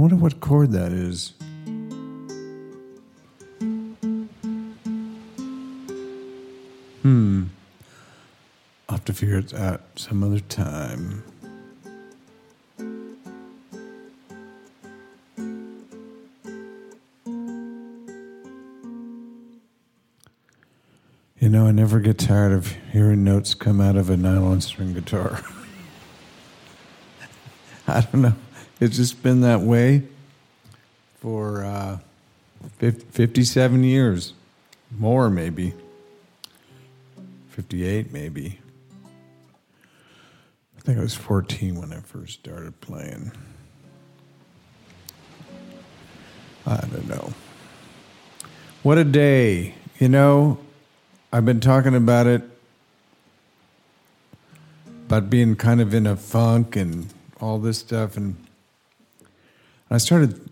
I wonder what chord that is. Hmm. I'll have to figure it out some other time. You know, I never get tired of hearing notes come out of a nylon string guitar. I don't know. It's just been that way for uh, 57 years. More, maybe. 58, maybe. I think I was 14 when I first started playing. I don't know. What a day. You know, I've been talking about it, about being kind of in a funk and all this stuff. And I started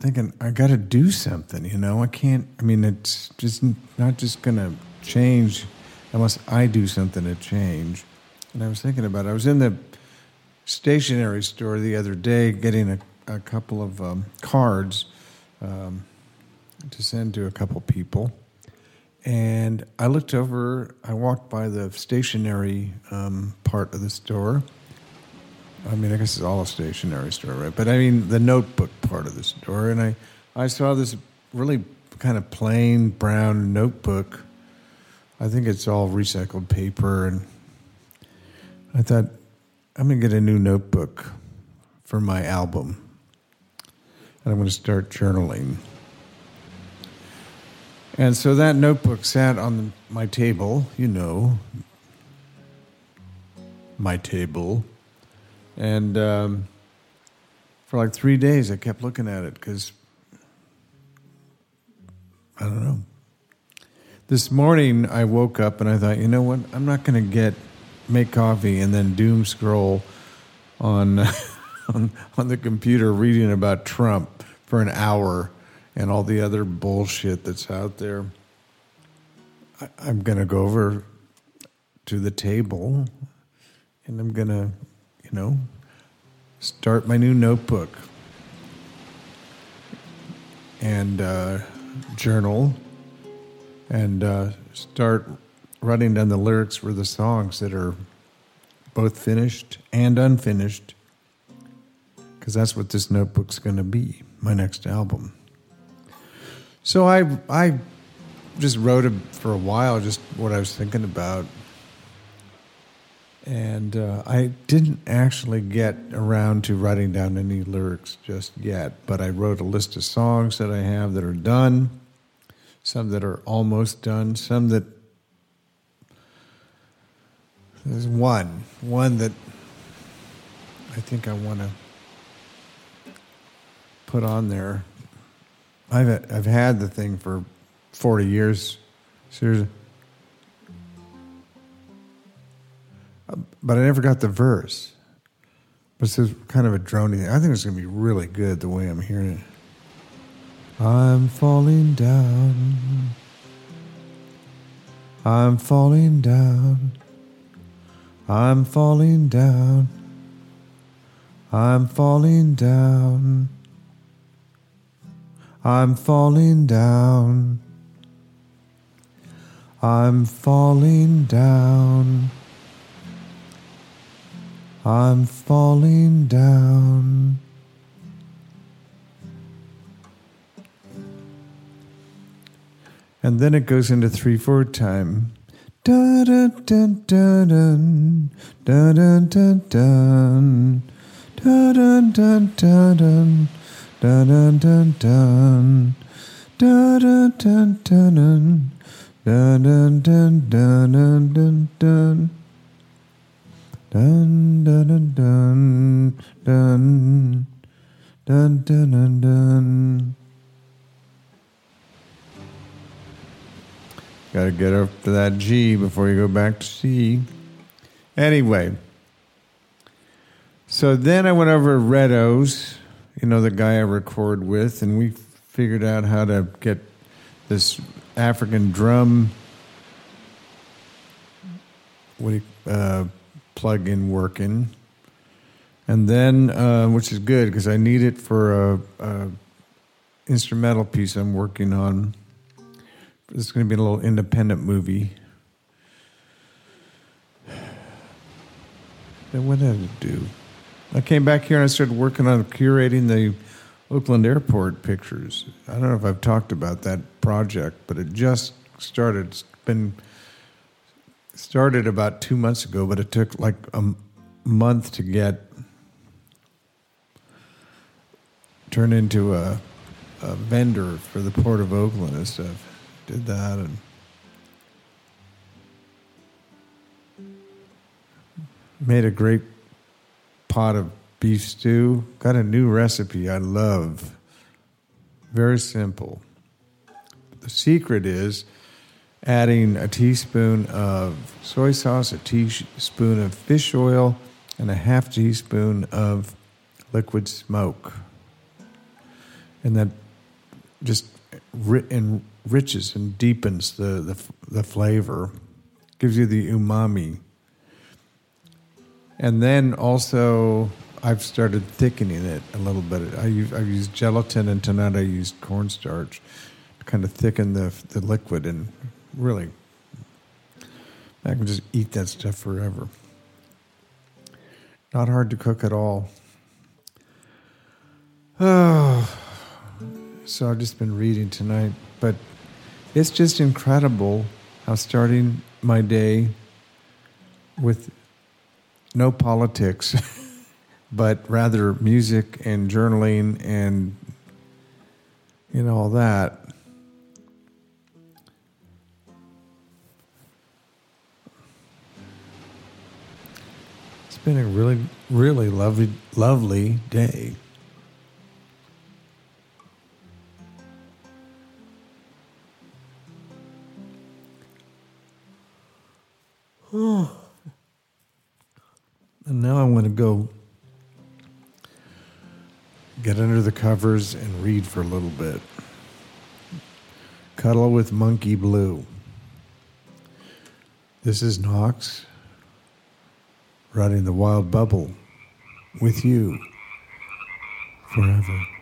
thinking, I got to do something, you know? I can't, I mean, it's just not just going to change unless I do something to change. And I was thinking about it. I was in the stationery store the other day getting a, a couple of um, cards um, to send to a couple people and I looked over. I walked by the stationery um, part of the store. I mean, I guess it's all a stationery store, right? But I mean, the notebook part of the store, and I, I saw this really kind of plain brown notebook. I think it's all recycled paper, and I thought I'm gonna get a new notebook for my album, and I'm gonna start journaling. And so that notebook sat on my table, you know, my table. And um, for like three days, I kept looking at it because I don't know. This morning, I woke up and I thought, you know what? I'm not going to get make coffee and then doom scroll on, on on the computer reading about Trump for an hour and all the other bullshit that's out there. I, I'm going to go over to the table and I'm going to, know, start my new notebook and uh, journal and uh, start writing down the lyrics for the songs that are both finished and unfinished because that's what this notebook's going to be my next album. So I I just wrote it for a while, just what I was thinking about, and uh, I didn't actually get around to writing down any lyrics just yet. But I wrote a list of songs that I have that are done, some that are almost done, some that there's one one that I think I want to put on there I've I've had the thing for forty years, seriously. But I never got the verse. But it's kind of a drony thing. I think it's going to be really good the way I'm hearing it. I'm falling down. I'm falling down. I'm falling down. I'm falling down. I'm falling down. I'm falling down. I'm falling down. And then it goes into three four time. Da da da da da da da da da da da da da da dun dun dun dun dun dun dun dun dun dun dun dun dun dun Dun dun dun dun dun dun dun dun. dun. Got to get up to that G before you go back to C. Anyway, so then I went over to Redo's, you know, the guy I record with, and we figured out how to get this African drum. What do you, uh, plug-in working. and then uh, which is good because I need it for a, a instrumental piece I'm working on. It's going to be a little independent movie. Then what did I do? I came back here and I started working on curating the Oakland Airport pictures. I don't know if I've talked about that project, but it just started. It's been started about two months ago, but it took like a month to get turned into a, a vendor for the Port of Oakland and stuff. Did that and made a great pot of beef stew. Got a new recipe I love. Very simple. The secret is adding a teaspoon of soy sauce, a teaspoon of fish oil, and a half teaspoon of liquid smoke. And that just enriches and deepens the, the, the flavor, gives you the umami. And then also, I've started thickening it a little bit. I use, I've used gelatin, and tonight I used cornstarch to kind of thicken the, the liquid and really, I can just eat that stuff forever. Not hard to cook at all. Oh, so I've just been reading tonight, but it's just incredible how starting my day with no politics, but rather music and journaling and you know all that been a really, really lovely, lovely day. And now I want to go get under the covers and read for a little bit. Cuddle with Monkey Blue. This is Knox riding the wild bubble with you forever.